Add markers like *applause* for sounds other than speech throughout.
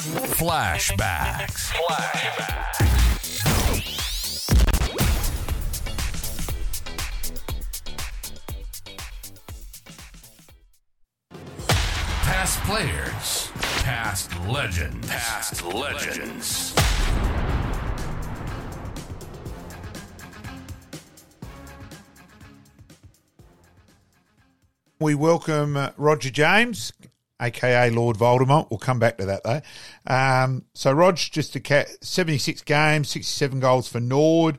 Flashbacks. Past players, past legends, past legends. We welcome uh, Roger James, aka Lord Voldemort. We'll come back to that though. Um, so, Rog, just a cat, 76 games, 67 goals for Nord,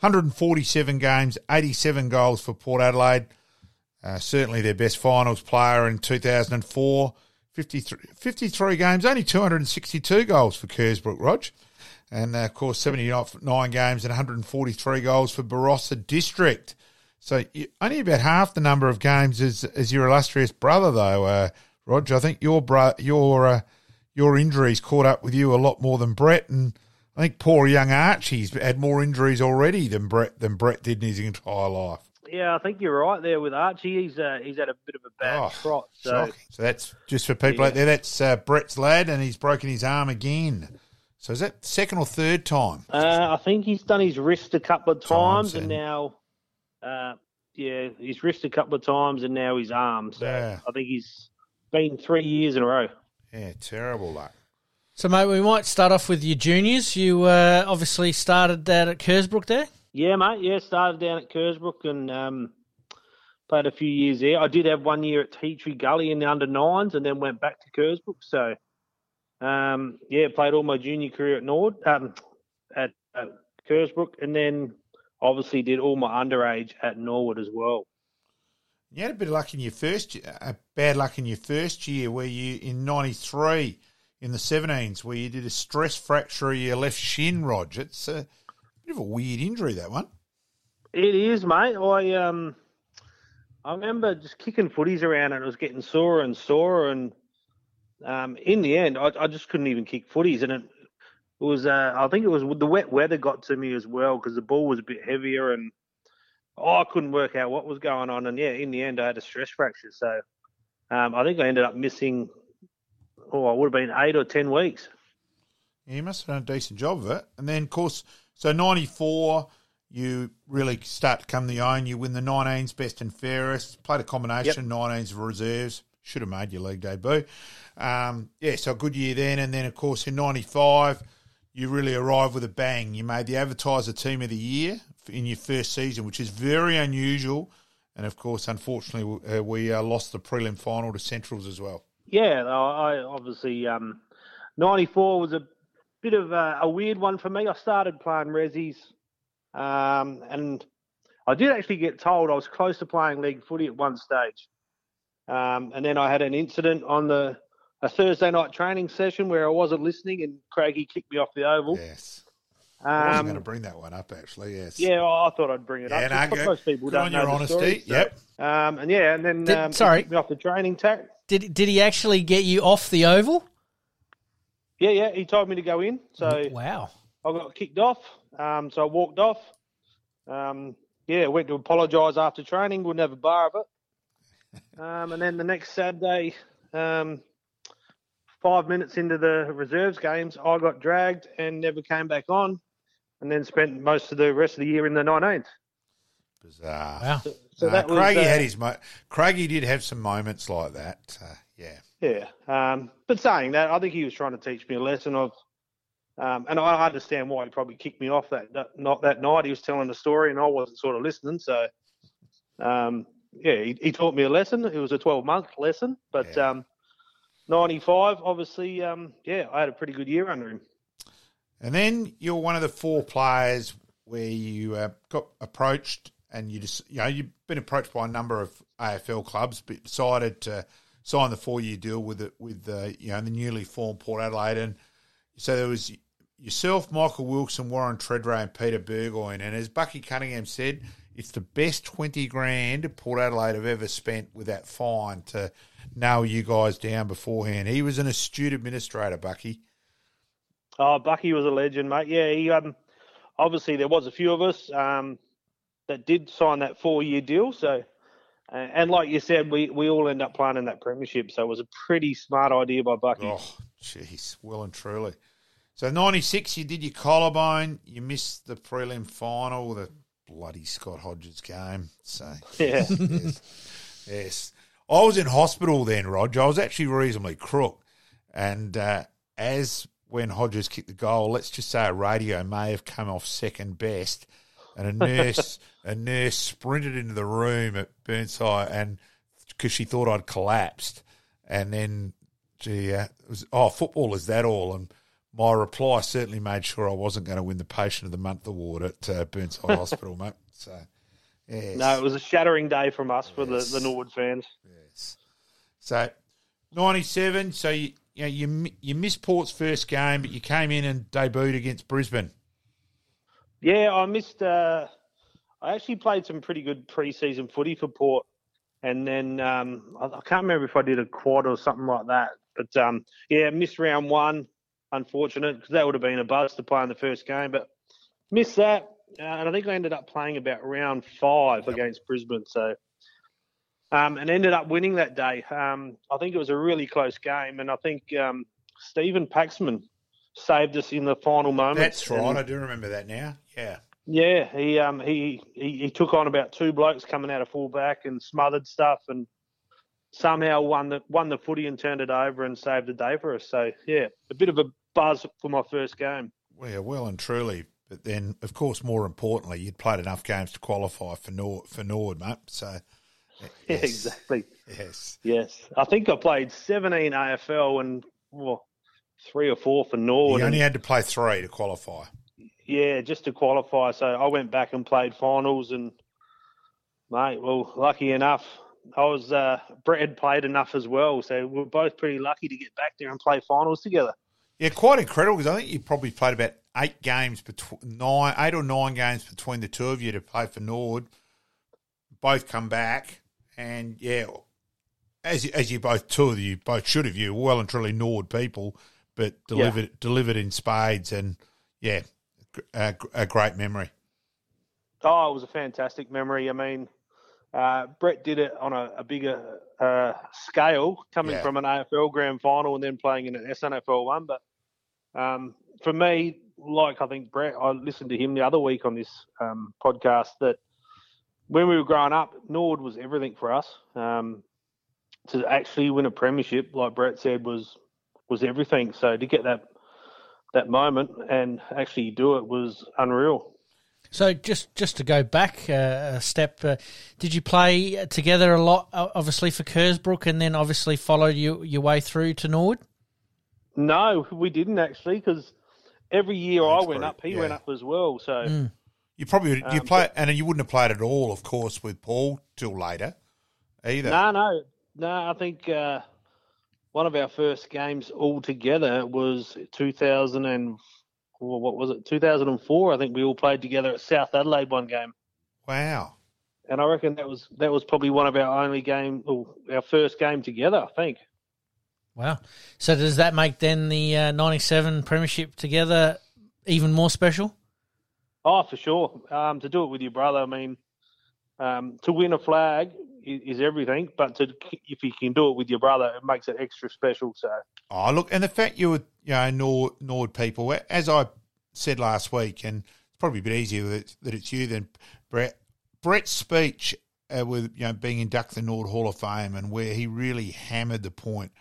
147 games, 87 goals for Port Adelaide. Uh, certainly their best finals player in 2004. 53, 53 games, only 262 goals for Kersbrook, Rog. And uh, of course, 79 games and 143 goals for Barossa District. So only about half the number of games as as your illustrious brother, though, uh, Roger. I think your bro- your uh, your injuries caught up with you a lot more than Brett, and I think poor young Archie's had more injuries already than Brett than Brett did in his entire life. Yeah, I think you're right there with Archie. He's uh, he's had a bit of a bad Oh, trot. So Shocking. So that's just for people out there. That's uh, Brett's lad, and he's broken his arm again. So is that second or third time? uh, I think he's done his wrist a couple of times, Times, and and- now, uh, yeah, his wrist a couple of times, and now his arm. So Yeah. I think he's been three years in a row. Yeah, terrible luck. So, mate, we might start off with your juniors. You uh, obviously started that at Kersbrook there. Yeah, mate. Yeah, started down at Kersbrook and um, played a few years there. I did have one year at Tea Tree Gully in the under nines, and then went back to Kersbrook. So, um, yeah, played all my junior career at Nord, um, at, at Kersbrook, and then obviously did all my underage at Norwood as well. You had a bit of luck in your first, uh, bad luck in your first year, where you in '93 in the 17s, where you did a stress fracture of your left shin, Rog. It's a bit of a weird injury that one. It is, mate. I um, I remember just kicking footies around and it was getting sore and sore, and um, in the end, I, I just couldn't even kick footies, and it, it was uh, I think it was the wet weather got to me as well because the ball was a bit heavier, and oh, I couldn't work out what was going on, and yeah, in the end, I had a stress fracture, so um, I think I ended up missing. Oh, I would have been eight or ten weeks. Yeah, you must have done a decent job of it. And then, of course, so 94, you really start to come the own. You win the 19s, best and fairest. Played a combination, 19s of reserves. Should have made your league debut. Um, yeah, so a good year then. And then, of course, in 95, you really arrived with a bang. You made the Advertiser Team of the Year in your first season, which is very unusual. And, of course, unfortunately, uh, we uh, lost the prelim final to Centrals as well. Yeah, I obviously um, '94 was a bit of a, a weird one for me. I started playing resis, um, and I did actually get told I was close to playing league footy at one stage, um, and then I had an incident on the a Thursday night training session where I wasn't listening, and Craigie kicked me off the oval. Yes. I wasn't Um, going to bring that one up, actually, yes. yeah, I thought I'd bring it Yeah, up. no, good. most people don't on know your honesty. story, so- Yep. Um, and yeah, and then Did- um, sorry. off the training tack. Did did he actually get you off the oval? Yeah, yeah. He told me to go in, so Wow. I got kicked off. Um, so I walked off. Um, yeah, went to apologise after training. Wouldn't have a bar of it. *laughs* Um, and then the next Saturday, um, five minutes into the reserves games, I got dragged and never came back on. And then spent most of the rest of the year in the 19th. Bizarre. Wow. So Uh, that was, Craigie uh, had his mo- Craigie did have some moments like that. Uh, yeah. Yeah. Um, but saying that, I think he was trying to teach me a lesson of, um, and I understand why he probably kicked me off that that- not that night. He was telling a story, and I wasn't sort of listening. So, um, yeah, he, he taught me a lesson. It was a 12 month lesson, but Yeah. um, 95, obviously, um, yeah, I had a pretty good year under him. And then you're one of the four players where you uh, got approached, and you just you know you've been approached by a number of AFL clubs, but decided to sign the four year deal with it with uh, you know the newly formed Port Adelaide, and so there was yourself, Michael Wilson, Warren Tredrea, and Peter Burgoyne. And as Bucky Cunningham said, it's the best twenty grand Port Adelaide have ever spent with that fine to nail you guys down beforehand. He was an astute administrator, Bucky. Oh, Bucky was a legend, mate. Yeah, he um, obviously there was a few of us um, that did sign that four-year deal. So, uh, and like you said, we we all end up playing in that premiership. So it was a pretty smart idea by Bucky. Oh, Jeez, well and truly. So '96, you did your collarbone. You missed the prelim final, the bloody Scott Hodges game. So *laughs* Yeah. yes, yes. I was in hospital then, Rog. I was actually reasonably crook, and uh, as when Hodges kicked the goal, let's just say a radio may have come off second best, and a nurse *laughs* a nurse sprinted into the room at Burnside, and because she thought I'd collapsed, and then gee, uh, it was oh football is that all, and my reply certainly made sure I wasn't going to win the Patient of the Month award at uh, Burnside *laughs* Hospital, mate. So. Yes. No, it was a shattering day from us for the, the Norwood fans. Yes. So, ninety-seven. So you you know, you you missed Port's first game, but you came in and debuted against Brisbane. Yeah, I missed. Uh, I actually played some pretty good pre-season footy for Port, and then um, I, I can't remember if I did a quad or something like that. But um, yeah, missed round one. Unfortunate because that would have been a buzz to play in the first game, but missed that. Uh, and I think I ended up playing about round five against Brisbane. So, um, and ended up winning that day. Um, I think it was a really close game, and I think um, Stephen Paxman saved us in the final moments. That's right. and- I do remember that now. Yeah. yeah, he um he, he he took on about two blokes coming out of fullback and smothered stuff and somehow won the won the footy and turned it over and saved the day for us. So yeah, a bit of a buzz for my first game. Well, yeah, well and truly. But then, of course, more importantly, you'd played enough games to qualify for Nord, for Nord, mate. So, *laughs* yes, exactly. Yes. Yes, I think I played 17 AFL and well, three or four for Norwood. You and- only had to play three to qualify. Yeah, just to qualify. So I went back and played finals, and mate, well, lucky enough, I was uh, Brett had played enough as well, so we are both pretty lucky to get back there and play finals together. Yeah, quite incredible because I think you probably played about eight games between nine, eight or nine games between the two of you to play for Nord. Both come back, and yeah, as you- as you both two of you both should have you well and truly gnawed people, but delivered delivered in spades, and yeah, a, a great memory. Oh, it was a fantastic memory. I mean, uh, Brett did it on a, a bigger uh, scale, coming Yeah. from an AFL grand final and then playing in an SANFL one. But um, for me, like I think Brett, I listened to him the other week on this um, podcast that when we were growing up, Nord was everything for us. Um, to actually win a premiership, like Brett said, was was everything. So to get that that moment and actually do it was unreal. So just just to go back uh, a step, uh, did you play together a lot? uh, Obviously for Kersbrook, and then obviously followed you, your way through to Nord. No, we didn't actually, because every year I went great, up, he yeah. went up as well. So You probably you Um, play, and you wouldn't have played at all, of course, with Paul till later either. no, no, no. I think uh, one of our first games all together was 2000 and well, what was it? 2004. I think we all played together at South Adelaide one game, Wow. and I reckon that was that was probably one of our only game, or our first game together. I think. Wow. So does that make then the uh, '97 Premiership together even more special? Oh, for sure. Um, to do it with your brother, I mean, um, to win a flag is, is everything, but to if you can do it with your brother, it makes it extra special. So. Oh, look, and the fact you were, you know, Nord, Nord people, as I said last week, and it's probably a bit easier that it's, that it's you than Brett. Brett's speech uh, with, you know, being inducted in the Nord Hall of Fame and where he really hammered the point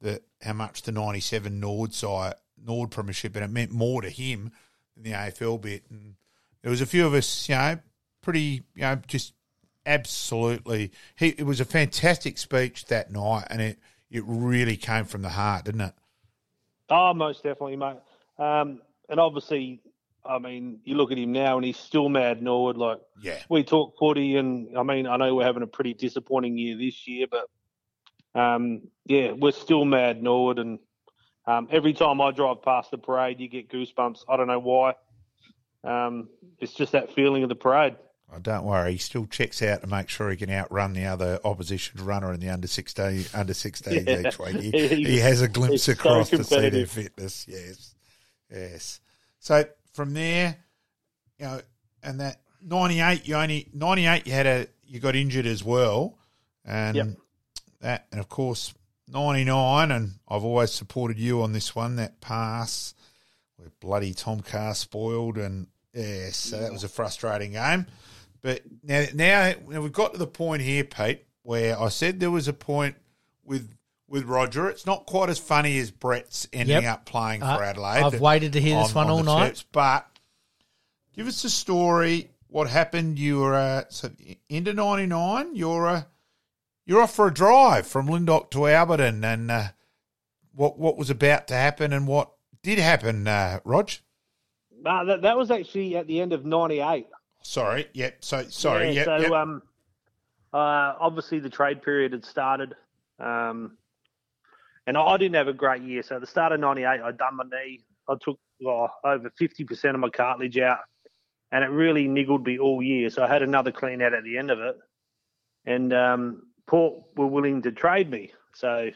that how much the 97 Nord side, Nord Premiership, and it meant more to him than the AFL bit. And there was a few of us, you know, pretty, you know, just absolutely. He, it was a fantastic speech that night, and it, it really came from the heart, didn't it? Oh, most definitely, mate. Um, and obviously, I mean, you look at him now, and he's still mad Norwood. Like Yeah. we talk footy, and I mean, I know we're having a pretty disappointing year this year, but um, yeah, we're still mad Norwood, and um, every time I drive past the parade, you get goosebumps. I don't know why. Um, it's just that feeling of the parade. Oh, don't worry, he still checks out to make sure he can outrun the other opposition runner in the under sixteen under sixteen *laughs* Yeah. each week. He, *laughs* he has a glimpse he's so across to see their fitness. Yes, yes. So from there, you know, and that ninety eight, you only ninety eight, you had a you got injured as well, and Yep. that, and of course 99, and I've always supported you on this one, that pass where bloody Tom Carr spoiled, and yeah, so that was a frustrating game. But now, now, now we've got to the point here, Pete, where I said there was a point with with Roger. It's not quite as funny as Brett's ending Yep. up playing for Uh, Adelaide. I've waited to hear this one on all the night. Terps, but give us a story. What happened? You were uh, so into ninety nine. You're uh, you're off for a drive from Lyndoch to Alberton, and uh, what what was about to happen and what did happen, uh, Rog? No, that, that was actually at the end of '98. Sorry, yep. So sorry, Yeah, yep, so yep. um, uh, obviously the trade period had started, um, and I, I didn't have a great year. So at the start of '98, I done my knee. I took oh, over 50% of my cartilage out, and it really niggled me all year. So I had another clean out at the end of it, and um, Port were willing to trade me. So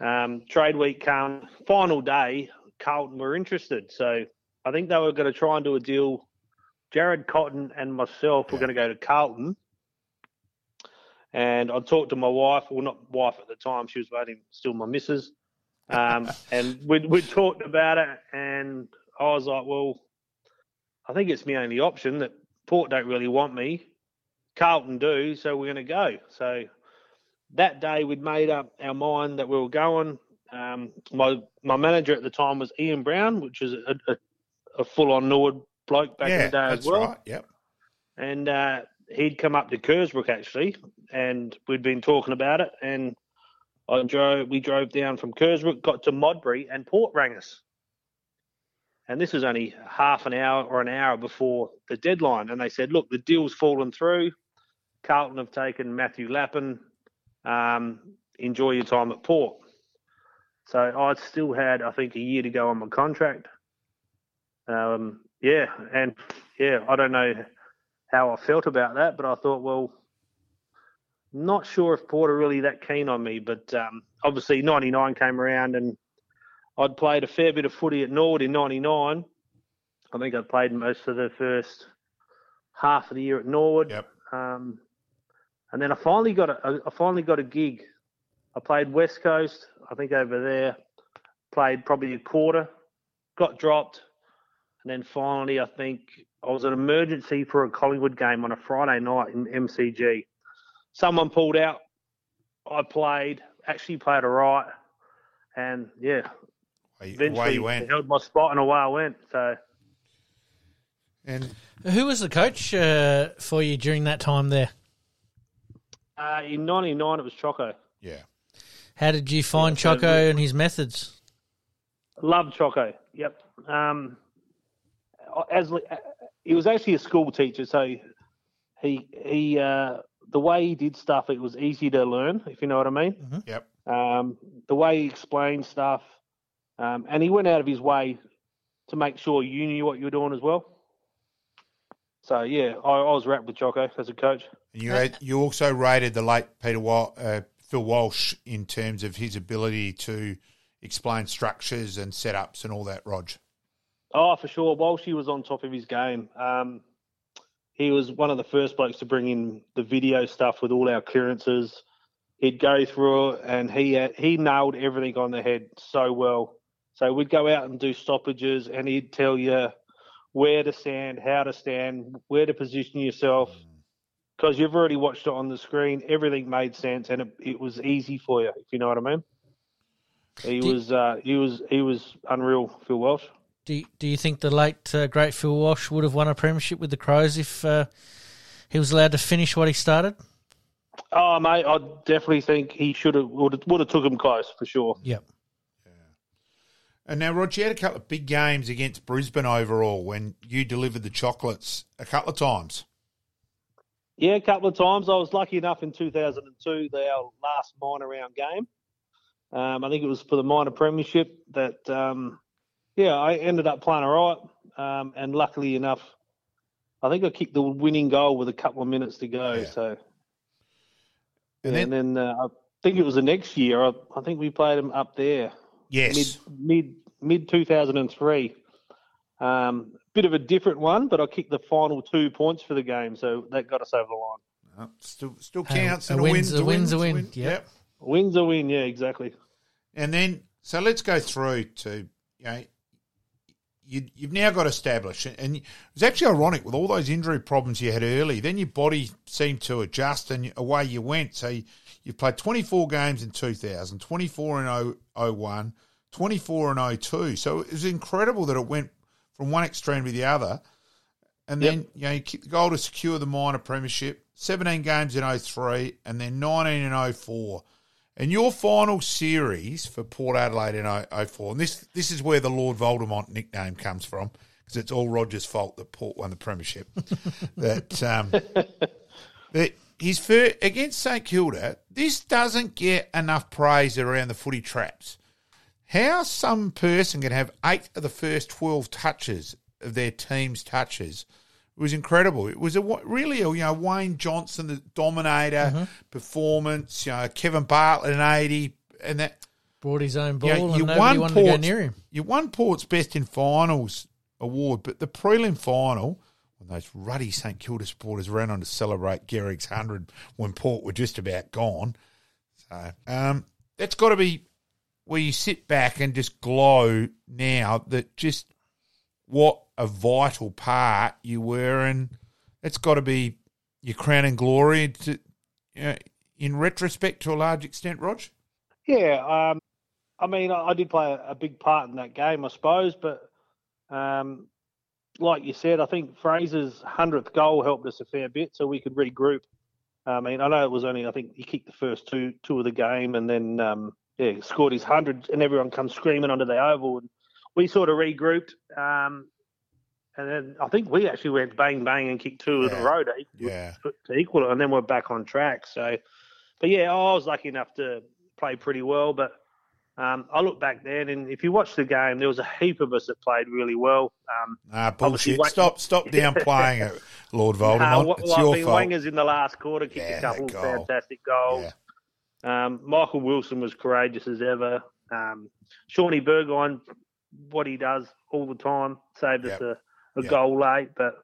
um, trade week come, final day, Carlton were interested. So I think they were going to try and do a deal. Jared Cotton and myself were going to go to Carlton. And I talked to my wife, well, not wife at the time, she was waiting, still my missus. Um, *laughs* and we we talked about it, and I was like, well, I think it's my only option that Port don't really want me. Carlton do, so we're going to go. So that day we'd made up our mind that we were going. Um, my my manager at the time was Ian Brown, which is a, a, a full on Nord bloke back in yeah, the day that's as well right. Yep. and uh, he'd come up to Kersbrook actually, and we'd been talking about it. And I drove, we drove down from Kersbrook, got to Modbury, and Port rang us. And this was only half an hour or an hour before the deadline, and they said, "Look, the deal's fallen through. Carlton have taken Matthew Lappin. Um, enjoy your time at Port." So I still had, I think, a year to go on my contract. Um, yeah, and yeah, I don't know how I felt about that, but I thought, well, not sure if Porter really that keen on me. But um, obviously, '99 came around, and I'd played a fair bit of footy at Norwood in '99. I think I played most of the first half of the year at Norwood. Yep. Um, and then I finally got a, I finally got a gig. I played West Coast, I think over there. Played probably a quarter, got dropped, and then finally I think I was an emergency for a Collingwood game on a Friday night in MCG. Someone pulled out. I played, actually played all right, and yeah, Away, away eventually you went. held my spot and away I went. So And Who was the coach uh, for you during that time there? uh, in '99 it was Choco. yeah, How did you find Yeah, Choco we- and his methods? Love Choco. Yep. Um, as he was actually a school teacher, so he he uh, the way he did stuff, it was easy to learn, if you know what I mean. yep. Um, the way he explained stuff, um, and he went out of his way to make sure you knew what you were doing as well. So yeah, I, I was wrapped with Choco as a coach. And you had, you also rated the late Peter Wal- uh, Phil Walsh in terms of his ability to explain structures and setups and all that, Rog. Oh, for sure. Walshy was on top of his game. Um, he was one of the first blokes to bring in the video stuff with all our clearances. He'd go through it, and he had, he nailed everything on the head so well. So we'd go out and do stoppages, and he'd tell you where to stand, how to stand, where to position yourself. Because you've already watched it on the screen, everything made sense, and it, it was easy for you, if you know what I mean. He Do- was uh, he was he was unreal, Phil Walsh. Do you, do you think the late uh, great Phil Walsh would have won a premiership with the Crows if uh, he was allowed to finish what he started? Oh, mate, I definitely think he should have would have, would have took him close for sure. Yep. And now, Rog, you had a couple of big games against Brisbane overall when you delivered the chocolates a couple of times. Yeah, a couple of times. I was lucky enough in 2002, the, our last minor round game. Um, I think it was for the minor premiership that, um, yeah, I ended up playing all right. Um, and luckily enough, I think I kicked the winning goal with a couple of minutes to go. Yeah. So, And yeah, then, and then uh, I think it was the next year. I, I think we played them up there. yes, mid mid mid 2003. Um, bit of a different one, but I kicked the final two points for the game, so that got us over the line. Uh, still still counts. a and win's win's a win's a win, yep. Win's a win, yeah, exactly. And then, so let's go through to, you know, you, you've now got established, and it was actually ironic with all those injury problems you had early. Then your body seemed to adjust, and away you went. So you, you played 24 games in 2000, 24 in 01, 24 in 02. So it was incredible that it went from one extreme to the other. And then, Yep. you know, you kicked the goal to secure the minor premiership, 17 games in 03, and then 19 in 04. And your final series for Port Adelaide in 0- 04, and this this is where the Lord Voldemort nickname comes from, because it's all Roger's fault that Port won the premiership. *laughs* that um, *laughs* that his fir- against St Kilda, this doesn't get enough praise around the footy traps. How some person can have eight of the first twelve touches of their team's touches was incredible. It was a really a, you know Wayne Johnston, the dominator performance. You know Kevin Bartlett an eighty, and that Brought his own ball you, know, and you won wanted to go Port's, near him. you won Port's best in finals award, but the prelim final. When those ruddy St Kilda supporters ran on to celebrate Gehrig's hundred when Port were just about gone, so um, that's got to be where you sit back and just glow now that just what a vital part you were, and it's got to be your crown and glory to, in retrospect to a large extent, Rog. Yeah, um, I mean, I, I did play a, a big part in that game, I suppose, but um, like you said, I think Fraser's hundredth goal helped us a fair bit, so we could regroup. I mean, I know it was only I think he kicked the first two two of the game, and then um, yeah, scored his hundred, and everyone comes screaming onto the oval, and we sort of regrouped. Um, and then I think we actually went bang bang and kicked two in Yeah. a row to, Yeah. to equal it, and then we're back on track. So, but yeah, I was lucky enough to play pretty well. But um, I look back then, and if you watch the game, there was a heap of us that played really well. Um, Nah, Obviously, bullshit. Stop, stop *laughs* downplaying it, Lord Voldemort. uh, what, it's what, your I mean, fault. Wanger's in the last quarter kicked Yeah, a couple goal. fantastic goals. Um, Michael Wilson was courageous as ever. Um, Shawnee Burgoyne, what he does all the time, saved us a, a Yep. goal late. But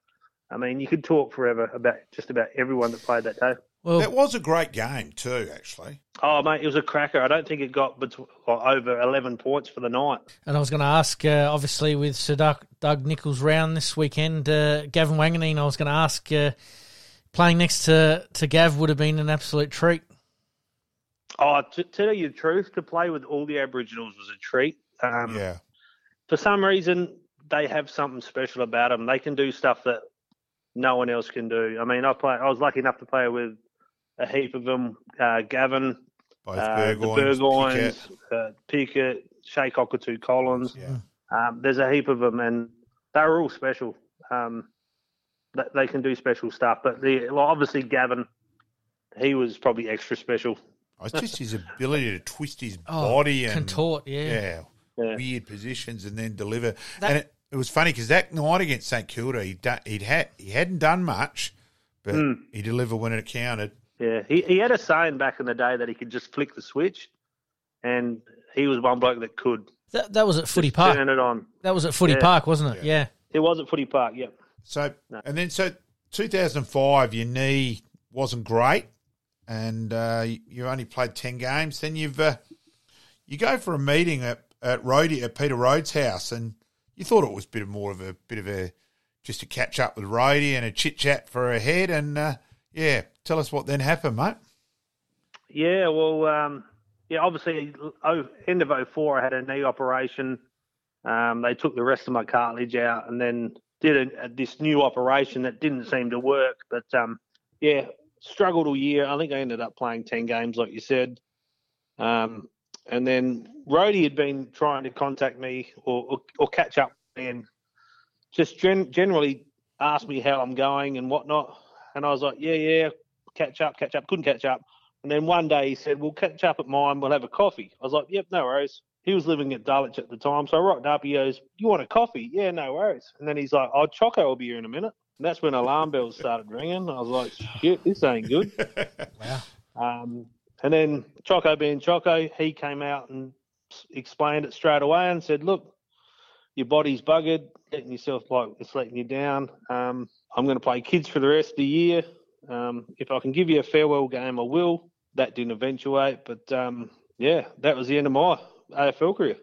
I mean, you could talk forever about just about everyone that played that day. Well, That was a great game too, actually. Oh mate, it was a cracker. I don't think it got between, over eleven points for the night. and I was going to ask, uh, obviously, with Sir Doug, Doug Nicholls round this weekend, uh, Gavin Wanganeen, I was going to ask, uh, playing next to, to Gav would have been an absolute treat. Oh, to, to tell you the truth, to play with all the Aboriginals was a treat. Um, Yeah, For some reason, they have something special about them. They can do stuff that no one else can do. I mean, I play. I was lucky enough to play with a heap of them. Uh, Gavin, both uh, the Burgoynes, Burgoynes, Pickett. uh, Pickett, Che Cockatoo-Collins. Yeah, Um, there's a heap of them, and they're all special. Um, they, they can do special stuff, but the well, obviously Gavin, he was probably extra special. Oh, it's just his ability to twist his Oh, body and contort, yeah. yeah, Yeah. weird positions and then deliver. That- and it, it was funny because that night against St Kilda, he'd, done, he'd had he hadn't done much, but Hmm. he delivered when it counted. Yeah, he, he had a saying back in the day that he could just flick the switch, and he was one bloke that could That, that was at Footy just Park. turn it on. That was at Footy Yeah. Park, wasn't it? Yeah. It was at Footy Park, yep. So No. and then so 2005, your knee wasn't great, and uh, you- you only played 10 games. Then you've uh, you go for a meeting at at Rhodey at Peter Rhodes' house, and you thought it was a bit of more of a bit of a just to catch up with Rhodey and a chit chat for a head, and uh, yeah, tell us what then happened, mate. Yeah, well, um, yeah, obviously, oh, end of 04, I had a knee operation. Um, they took the rest of my cartilage out and then did a, a, this new operation that didn't seem to work. But um, yeah, struggled all year. I think I ended up playing 10 games, like you said. Um, and then Rhodey had been trying to contact me or, or, or catch up and just gen- generally ask me how I'm going and whatnot. And I was like, yeah, yeah, catch up, catch up. Couldn't catch up. And then one day he said, We'll catch up at mine, we'll have a coffee. I was like, Yep, no worries. He was living at Dulwich at the time. So I rocked up, he goes, You want a coffee? Yeah, no worries. And then he's like, Oh, Choco will be here in a minute. And that's when alarm bells started ringing. I was like, Shit, this ain't good. *laughs* Wow. Um, and then Choco being Choco, he came out and explained it straight away and said, Look, your body's buggered, letting yourself like it's letting you down. Um, I'm going to play kids for the rest of the year. Um, if I can give you a farewell game, I will. that didn't eventuate. But um, yeah, that was the end of my AFL career.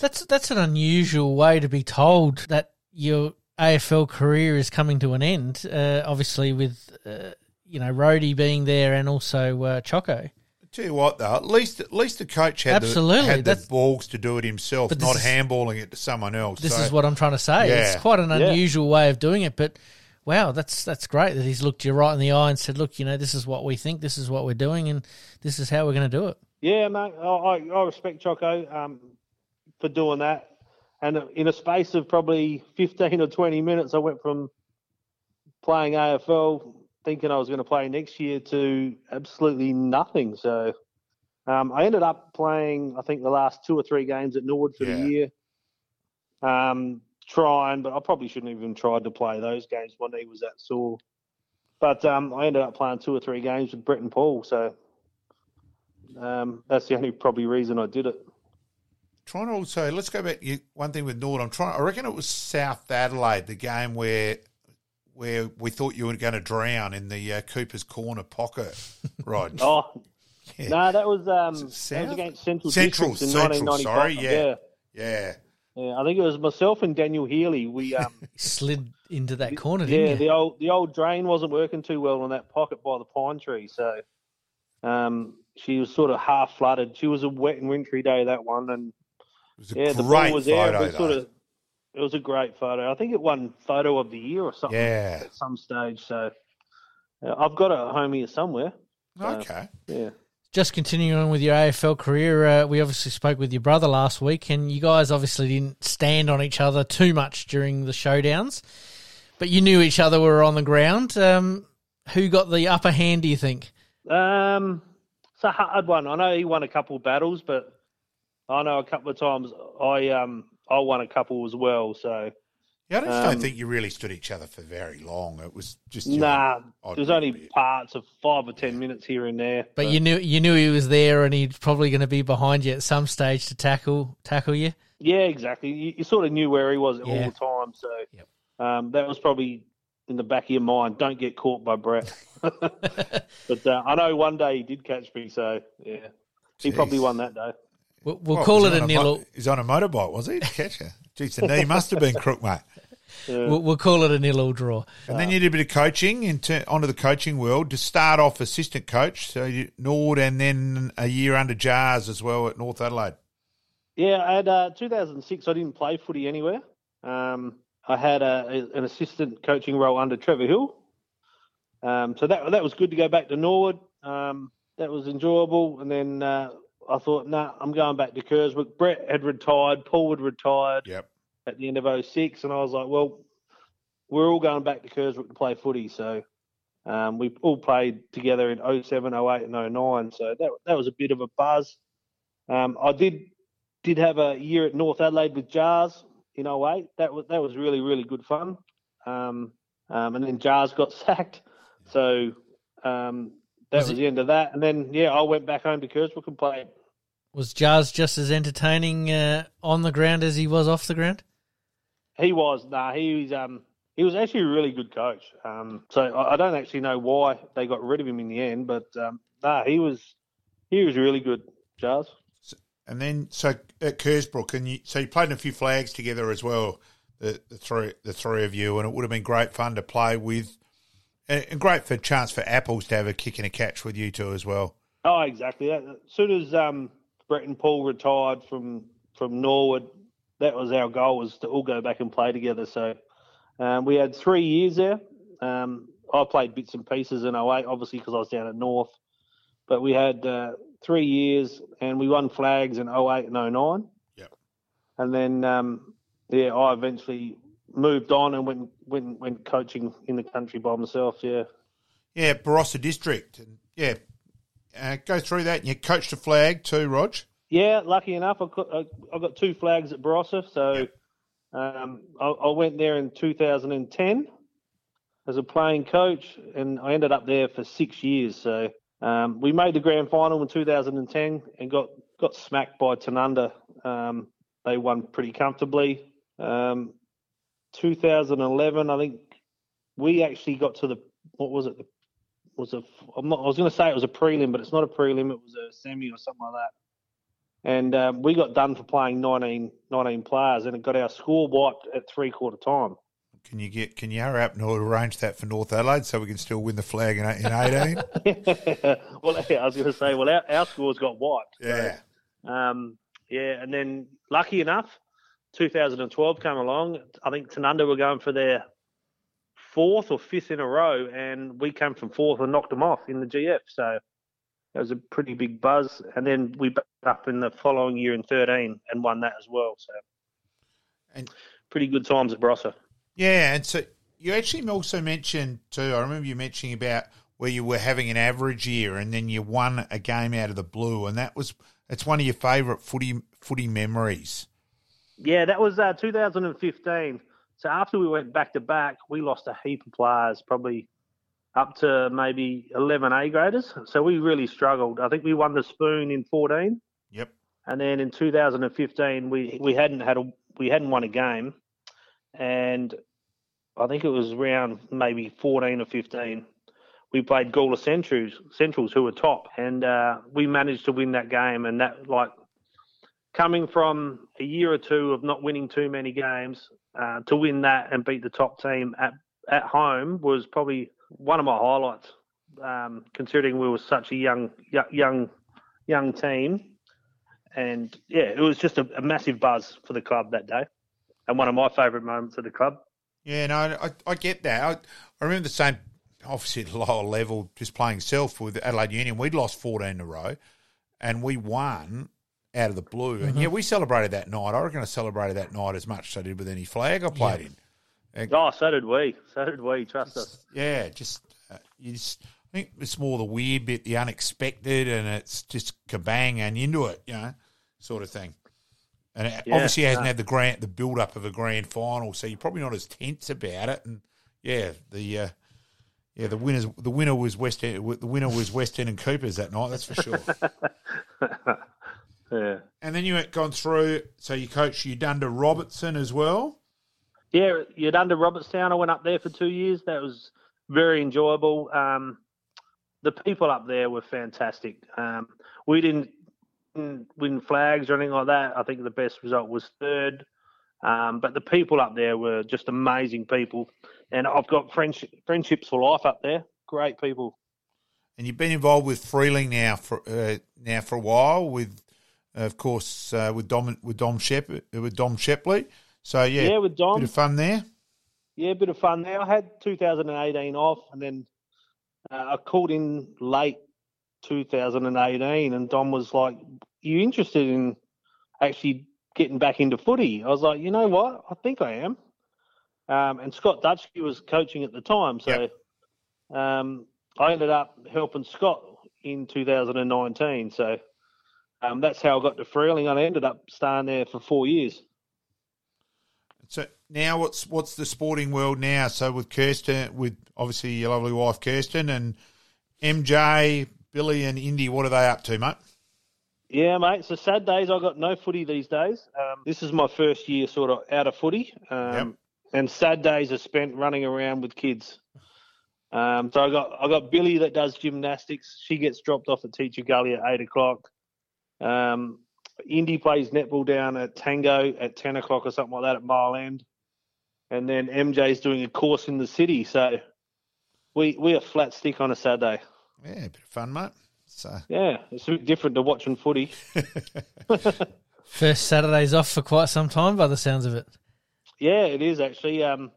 That's that's an unusual way to be told that your AFL career is coming to an end. Uh, obviously, with uh, you know Rody being there and also uh, Choco. Tell you what, though, at least at least the coach had Absolutely, the, had the that's- balls to do it himself, not is- handballing it to someone else. This So- is what I'm trying to say. It's quite an Yeah. unusual way of doing it, but wow, that's that's great that he's looked you right in the eye and said, "Look, you know, this is what we think, this is what we're doing, and this is how we're going to do it." Yeah, mate. I, I I respect Choco um, for doing that. And in a space of probably 15 or 20 minutes, I went from playing AFL, thinking I was going to play next year, to absolutely nothing. So um, I ended up playing, I think, the last two or three games at Norwood for Yeah. the year. Um, trying, but I probably shouldn't have even tried to play those games. My knee was that sore. But um, I ended up playing two or three games with Brett and Paul. So um, that's the only probably reason I did it. trying to also let's go back. You, one thing with Nord, I'm trying. I reckon it was South Adelaide, the game where where we thought you were going to drown in the uh, Cooper's Corner pocket, *laughs* Rod. Oh, Yeah. no, that was um, that was against Central Central, Districts in Central, 1995. sorry, yeah. yeah, yeah, Yeah, I think it was myself and Daniel Healy. We *laughs* um, slid into that corner, didn't yeah, you? the old the old drain wasn't working too well on that pocket by the pine tree, so um, she was sort of half flooded. She was a wet and wintry day that one, and it was a yeah, the ball was there, photo. but sort of it was a great photo. I think it won photo of the year or something yeah. at some stage. So yeah, I've got it at home here somewhere. Okay. Yeah. Just continuing on with your AFL career, uh, we obviously spoke with your brother last week, and you guys obviously didn't stand on each other too much during the showdowns, but you knew each other were on the ground. Um, who got the upper hand? Do you think? Um, it's a hard one. I know he won a couple of battles, but I know a couple of times I um I won a couple as well. So Yeah, I just don't Um, think you really stood each other for very long. It was just you nah, know, odd there's only bit. parts of five or ten minutes here and there. But you knew you knew he was there, and he's probably going to be behind you at some stage to tackle tackle you. yeah, exactly. You, you sort of knew where he was at Yeah. all the time. So Yep. um, that was probably in the back of your mind. Don't get caught by Brett. *laughs* *laughs* but uh, I know one day he did catch me. So yeah, he probably won that day. We'll, we'll What, call it he a on nil. mo- He's on a motorbike, was he? To catch her. Jeez, the knee must have been crook, mate. *laughs* We'll, we'll call it a nil all draw. And then you did a bit of coaching into onto the coaching world to start off assistant coach, so you, Nord, and then a year under Jars as well at North Adelaide. Yeah, I had uh, 2006. I didn't play footy anywhere. Um, I had a, a- an assistant coaching role under Trevor Hill. Um, so that that was good to go back to Norwood. Um, that was enjoyable. And then uh, I thought, nah, I'm going back to Kersbrook. Brett had retired. Paul had retired Yep. at the end of 06. And I was like, well, we're all going back to Kersbrook to play footy. So um, we all played together in 07, 08, and 09. So that, that was a bit of a buzz. Um, I did did have a year at North Adelaide with Jars in 08. That was that was really really good fun. Um, um, and then Jars got *laughs* sacked, so um, that Was was, it- the end of that. And then yeah, I went back home to Kersbrook and played. Was Jars just as entertaining uh, on the ground as he was off the ground? He was nah, he was um he was actually a really good coach. Um, so I, I don't actually know why they got rid of him in the end, but um, nah, he was he was really good. Jars. And then so at Kersbrook, and you, so you played in a few flags together as well, the, the three the three of you, and it would have been great fun to play with, and, great for chance for Apples to have a kick and a catch with you two as well. Oh, exactly. As soon as um, Brett and Paul retired from from Norwood, that was our goal was to all go back and play together. So um, we had three years there. Um, I played bits and pieces in 08, obviously because I was down at North. But we had uh, three years, and we won flags in 08 and 09. Yep. And then, um, yeah, I eventually moved on and went went went coaching in the country by myself. Yeah. Yeah, Barossa District, and yeah, uh, go through that. And you coached a flag too, Rog. Yeah, lucky enough, I got, I, I got two flags at Barossa. So um, I, I went there in 2010 as a playing coach, and I ended up there for six years. So um, we made the grand final in 2010 and got, got smacked by Tanunda. Um, they won pretty comfortably. Um, 2011, I think we actually got to the what was it? The was a. I'm not, I was going to say it was a prelim, but it's not a prelim. It was a semi or something like that. And um, we got done for playing 19, 19 players, and it got our score wiped at three quarter time. Can you get can you hurry up and arrange that for North Adelaide so we can still win the flag in, in eighteen? *laughs* well, *laughs* I was going to say, well, our, our scores got wiped. so, yeah. Um, yeah, and then lucky enough, 2012 came along. I think Tanunda were going for their fourth or fifth in a row, and we came from fourth and knocked them off in the GF. So that was a pretty big buzz. And then we backed up in the following year in 13 and won that as well. So And pretty good times at Barossa. Yeah, and so you actually also mentioned too. I remember you mentioning about where you were having an average year, and then you won a game out of the blue, and that was it's one of your favourite footy footy memories. Yeah, that was uh, 2015. So after we went back to back, we lost a heap of players, probably up to maybe 11 A graders. So we really struggled. I think we won the spoon in 14, Yep. and then in 2015 we we hadn't had a we hadn't won a game, and I think it was around maybe 14 or 15. We played Gawler Centrals, Centrals who were top, and uh, we managed to win that game. And that like coming from a year or two of not winning too many games uh, to win that and beat the top team at at home was probably one of my highlights. Um, considering we were such a young young young team, and yeah, it was just a, a massive buzz for the club that day, and one of my favourite moments of the club. Yeah, no, I, I get that. I, I remember the same, obviously at a lower level, just playing self with Adelaide Union. We'd lost 14 in a row, and we won out of the blue. And yeah, we celebrated that night. I reckon I celebrated that night as much as I did with any flag I played in. Oh, so did we. So did we. Trust us. Yeah, just uh, you just. I think it's more the weird bit, the unexpected, and it's just kabang and into it, you know, sort of thing. And it Yeah, obviously hasn't no. had the grand, the build up of a grand final, so you're probably not as tense about it. And yeah, the uh, yeah the winners, the winner was West End, the winner was West End and Coopers that night, that's for sure. *laughs* Yeah. and then you went gone through, so you coached Udunda Robertstown as well. Yeah, under Robertstown. I went up there for two years. That was very enjoyable. Um, the people up there were fantastic. Um, we didn't didn't win flags or anything like that. I think the best result was third. Um, but the people up there were just amazing people, and I've got friendship, friendships for life up there. Great people. And you've been involved with Freeling now for uh, now for a while, with of course uh, with Dom with Dom Shep with Dom Shepley. So yeah, Yeah, with Dom. bit of fun there. Yeah, a bit of fun there. I had 2018 off, and then uh, I called in late 2018, and Dom was like, "You interested in actually getting back into footy?" I was like, "You know what? I think I am." Um, and Scott Dutchke was coaching at the time, so um, I ended up helping Scott in 2019. So um, that's how I got to Freeling. I ended up staying there for four years. So now, what's what's the sporting world now? So with Kirsten, with obviously your lovely wife Kirsten and MJ, Billy, and Indy, what are they up to, mate? Yeah, mate. So sad days. I got no footy these days. Um, this is my first year sort of out of footy, um, Yep. and sad days are spent running around with kids. Um, so I got I got Billy that does gymnastics. She gets dropped off at Tea Tree Gully at eight o'clock. Um, Indy plays netball down at Tango at ten o'clock or something like that at Mile End, and then MJ's doing a course in the city. So we we are flat stick on a Saturday. Yeah, a bit of fun, mate. So Yeah, it's a bit different to watching footy. *laughs* First Saturday's off for quite some time, by the sounds of it. Yeah, it is actually, um,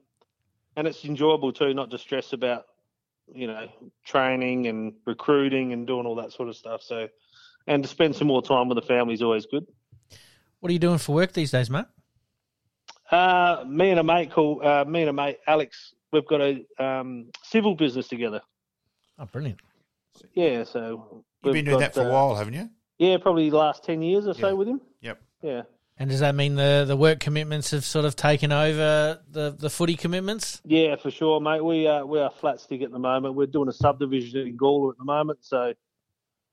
and it's enjoyable too. Not to stress about, you know, training and recruiting and doing all that sort of stuff. So, and to spend some more time with the family is always good. What are you doing for work these days, mate? Uh, me and a mate called uh, me and a mate Alex. We've got a um, civil business together. Oh, brilliant. Yeah, so you've been doing got, that for a uh, while, haven't you? Yeah, probably the last ten years or so with him. Yep. Yeah. And does that mean the, the work commitments have sort of taken over the, the footy commitments? Yeah, for sure, mate. We are we are flat stick at the moment. We're doing a subdivision in Gawler at the moment, so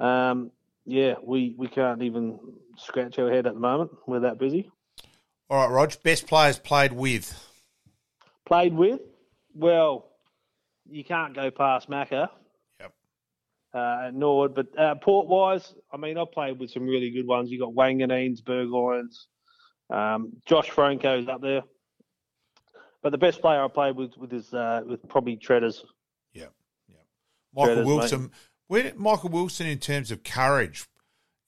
um, yeah, we we can't even scratch our head at the moment. We're that busy. All right, Rog. Best players played with. Played with, well, you can't go past Macca. Yep. uh, Nord. But uh, port wise, I mean, I've played with some really good ones. You got Wanganeens, Burgoynes, um, Josh Francou's up there. But the best player I played with with is uh, with probably Treaders. Yeah, yeah. Michael Treaders, Wilson. mate. Where did Michael Wilson in terms of courage?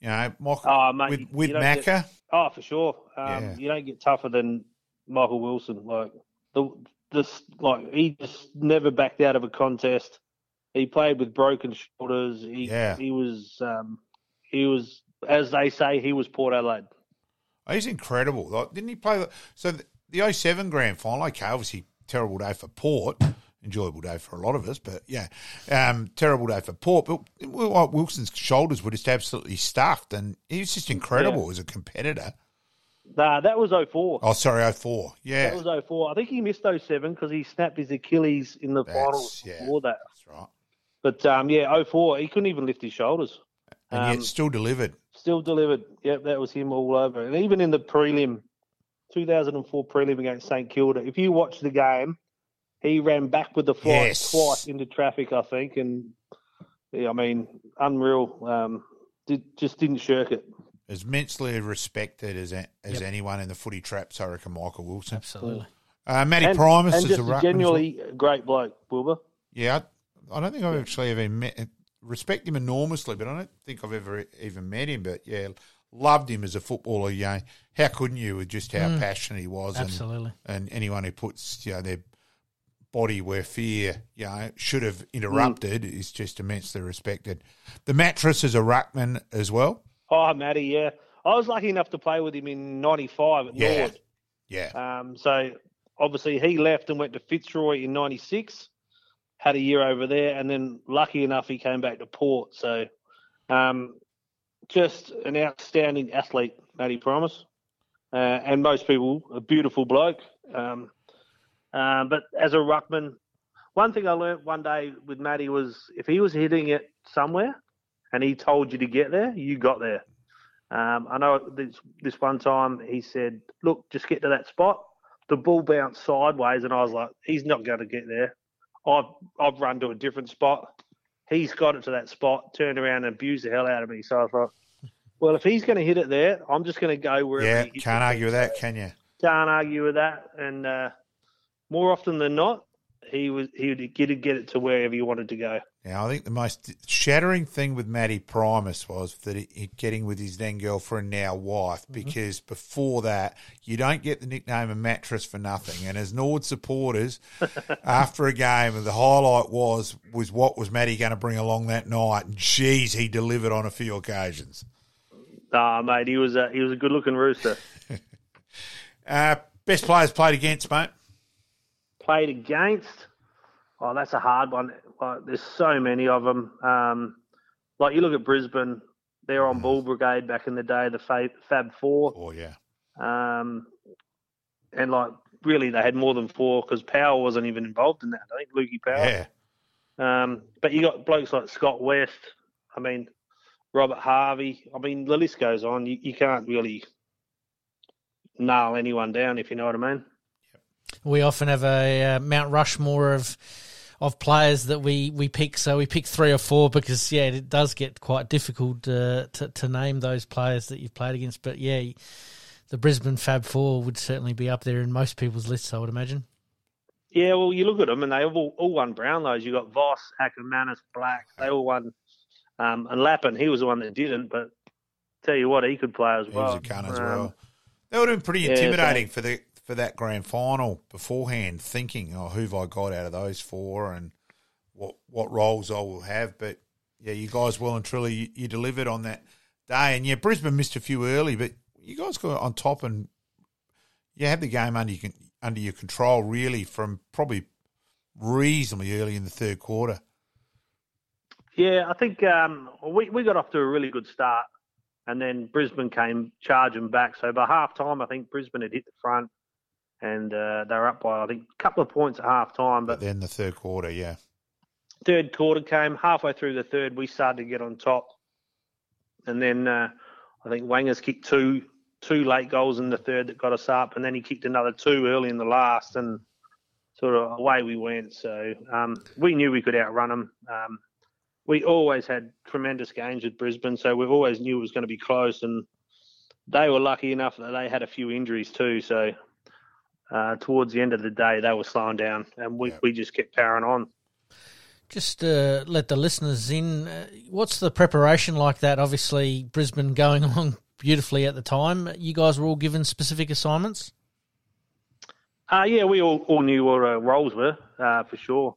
You know, Michael Oh, mate, with with don't get- Macca. Oh, for sure. Um, Yeah. You don't get tougher than Michael Wilson. Like the this, like he just never backed out of a contest. He played with broken shoulders. He Yeah. he was um, he was as they say he was Port Adelaide. He's incredible. Like, didn't he play? the- So the, the 07 grand final, okay, obviously terrible day for Port. Enjoyable day for a lot of us, but yeah, um, terrible day for Port. But like Wilson's shoulders were just absolutely stuffed, and he was just incredible as a competitor. Nah, that was 04. Oh, sorry, 04. Yeah, That was 04. I think he missed 07 because he snapped his Achilles in the That's- finals yeah. that. that's right. But um, yeah, 04, he couldn't even lift his shoulders. And Um, yet still delivered. Still delivered. Yep, that was him all over. And even in the prelim, 2004 prelim against St Kilda, if you watch the game, he ran back with the flight Yes. twice into traffic, I think. And yeah, I mean, unreal. Um, did, just didn't shirk it. As immensely respected as as Yep. anyone in the footy traps, I reckon Michael Wilson. Absolutely. Uh, Matty And, Primus and is just a a ruckman well. genuinely great bloke, Wilbur. Yeah, I, I don't think I've actually ever met. Respect him enormously, but I don't think I've ever even met him. But yeah, loved him as a footballer. You know, how couldn't you with just how passionate he was? And, Absolutely. and anyone who puts you know their body where fear you know should have interrupted is just immensely respected. The mattress is a ruckman as well. Oh, Matty, yeah. I was lucky enough to play with him in 95 at Yeah. Nord. Yeah, Um, so obviously he left and went to Fitzroy in '96, had a year over there, and then lucky enough he came back to Port. So um, just an outstanding athlete, Matty Primus, uh, and most people a beautiful bloke. Um, uh, but as a ruckman, one thing I learned one day with Matty was if he was hitting it somewhere and he told you to get there, you got there. Um, I know this this one time he said, "Look, just get to that spot." The ball bounced sideways, and I was like, "He's not going to get there." I've I've run to a different spot. He's got it to that spot, turned around and abused the hell out of me. So I thought, well, if he's going to hit it there, I'm just going to go wherever. yeah, can't argue with that, can you? Can't argue with that. And uh, more often than not, he was he would get it, get it to wherever he wanted to go. Now, I think the most shattering thing with Matty Primus was that he, he getting with his then girlfriend, now wife, Mm-hmm. because before that, you don't get the nickname of mattress for nothing. And as Nord supporters, *laughs* after a game, the highlight was was what was Matty going to bring along that night? And geez, he delivered on a few occasions. Ah, mate, he was a he was a good looking rooster. *laughs* Uh, best players played against, mate. Played against. Oh, that's a hard one. Like, there's so many of them. Um, like you look at Brisbane, they're on Bull Brigade back in the day, the Fab, Fab Four, Oh yeah, um, and like really they had more than four because Power wasn't even involved in that. I think Lukey Power. yeah. Um, but you got blokes like Scott West. I mean, Robert Harvey. I mean, the list goes on. You, you can't really nail anyone down if you know what I mean. We often have a uh, Mount Rushmore of of players that we, we pick. So we pick three or four because yeah, it does get quite difficult uh, to to name those players that you've played against. But yeah, the Brisbane Fab Four would certainly be up there in most people's lists, I would imagine. Yeah, well, you look at them and they all, all won Brownlows. You got Voss, Akermanis, Black. They all won. Um, and Lappin, he was the one that didn't, but tell you what, he could play as He well. was a gun as Um, well. That would have been pretty yeah, intimidating for the for that grand final beforehand, thinking, "Oh, who've I got out of those four, and what what roles I will have." But yeah, you guys well and truly you, you delivered on that day, and yeah, Brisbane missed a few early, but you guys got on top and you had the game under you under your control really from probably reasonably early in the third quarter. Yeah, I think um, we, we got off to a really good start. And then Brisbane came charging back. So by half time, I think Brisbane had hit the front and uh, they were up by, I think, a couple of points at half time. But But then the third quarter, yeah, third quarter came halfway through the third we started to get on top and then uh, i think wangers kicked two two late goals in the third that got us up and then he kicked another two early in the last and sort of away we went so um, we knew we could outrun them um, we always had tremendous games with Brisbane, so we always knew it was going to be close. And they were lucky enough that they had a few injuries too. So uh, towards the end of the day, they were slowing down, and we, we just kept powering on. Just uh, let the listeners in. Uh, what's the preparation like that? Obviously, Brisbane going *laughs* along beautifully at the time. You guys were all given specific assignments. Uh, yeah, we all, all knew what our roles were uh, for sure.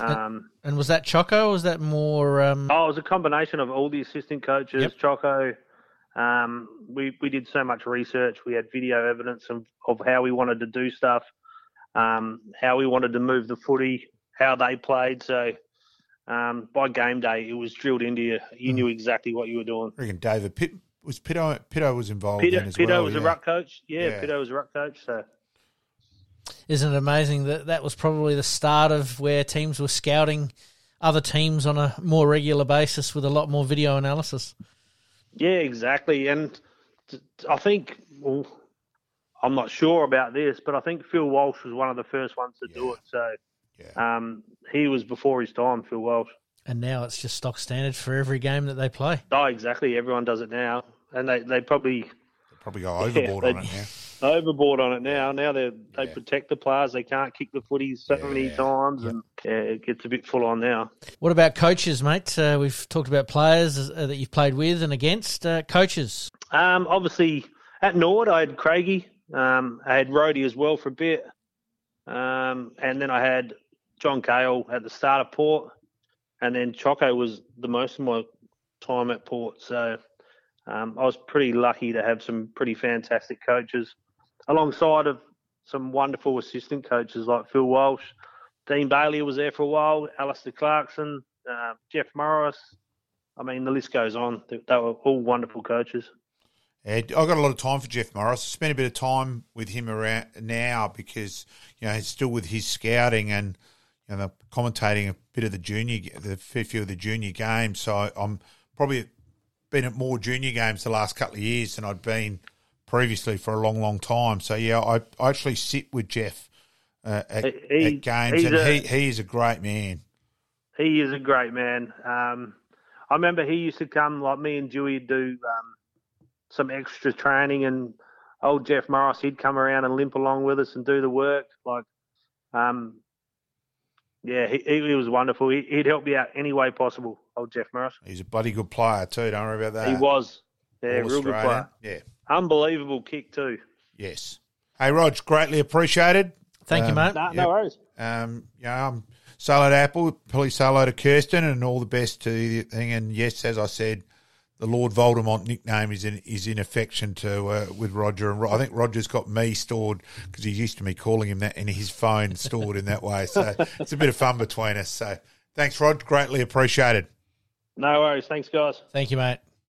Um, and was that Choco? or was that more? Um... Oh, it was a combination of all the assistant coaches, yep. Choco. Um, we we did so much research. We had video evidence of, of how we wanted to do stuff, um, how we wanted to move the footy, how they played. So um, by game day, it was drilled into you. You mm. knew exactly what you were doing. I reckon David Pitt was Pitto. Pitto was involved Pitto, as Pitto well. was yeah. a ruck coach. Yeah, yeah, Pitto was a ruck coach. So isn't it amazing that that was probably the start of where teams were scouting other teams on a more regular basis with a lot more video analysis? Yeah, exactly. And I think, well, I'm not sure about this, but I think Phil Walsh was one of the first ones to yeah. do it. So yeah. um, he was before his time, Phil Walsh. And now it's just stock standard for every game that they play. Oh, exactly. Everyone does it now. And they, they probably. They probably go overboard *laughs* yeah, on it now overboard on it now. Now they they yeah. protect the players. They can't kick the footies so yeah. many times, and yeah, it gets a bit full on now. What about coaches, mate? Uh, we've talked about players uh, that you've played with and against. Uh, coaches. Um, obviously at Nord, I had Craigie. Um, I had Rody as well for a bit, um, and then I had John Cahill at the start of Port, and then Choco was the most of my time at Port. So. Um, I was pretty lucky to have some pretty fantastic coaches alongside of some wonderful assistant coaches like Phil Walsh. Dean Bailey was there for a while, Alastair Clarkson, uh, Jeff Morris. I mean, the list goes on. They, they were all wonderful coaches. Yeah, I got a lot of time for Jeff Morris. I spent a bit of time with him around now because you know he's still with his scouting and you know commentating a bit of the junior, the fair few of the junior games. So I'm probably been at more junior games the last couple of years than I'd been previously for a long, long time. So yeah, I, I actually sit with Jeff uh, at, he, at, games, and a, he he is a great man. He is a great man. Um, I remember he used to come like me and Dewey do um, some extra training, and old Jeff Morris he'd come around and limp along with us and do the work. Like, um, yeah, he, he was wonderful. He, would help me out any way possible. Old Jeff Morris. He's a bloody good player too. Don't worry about that. He was. Yeah, All real good player. Yeah. Unbelievable kick too. Yes. Hey, Rog, greatly appreciated. Thank um, you, mate. No, yep. no worries. Um, you know, I'm hello to Apple, please say hello to Kirsten, and all the best to the thing. And yes, as I said, the Lord Voldemort nickname is in is in affection to uh, with Roger, and I think Roger's got me stored because he's used to me calling him that in his phone stored in that way. So *laughs* it's a bit of fun between us. So thanks, Rod. Greatly appreciated. No worries. Thanks, guys. Thank you, mate.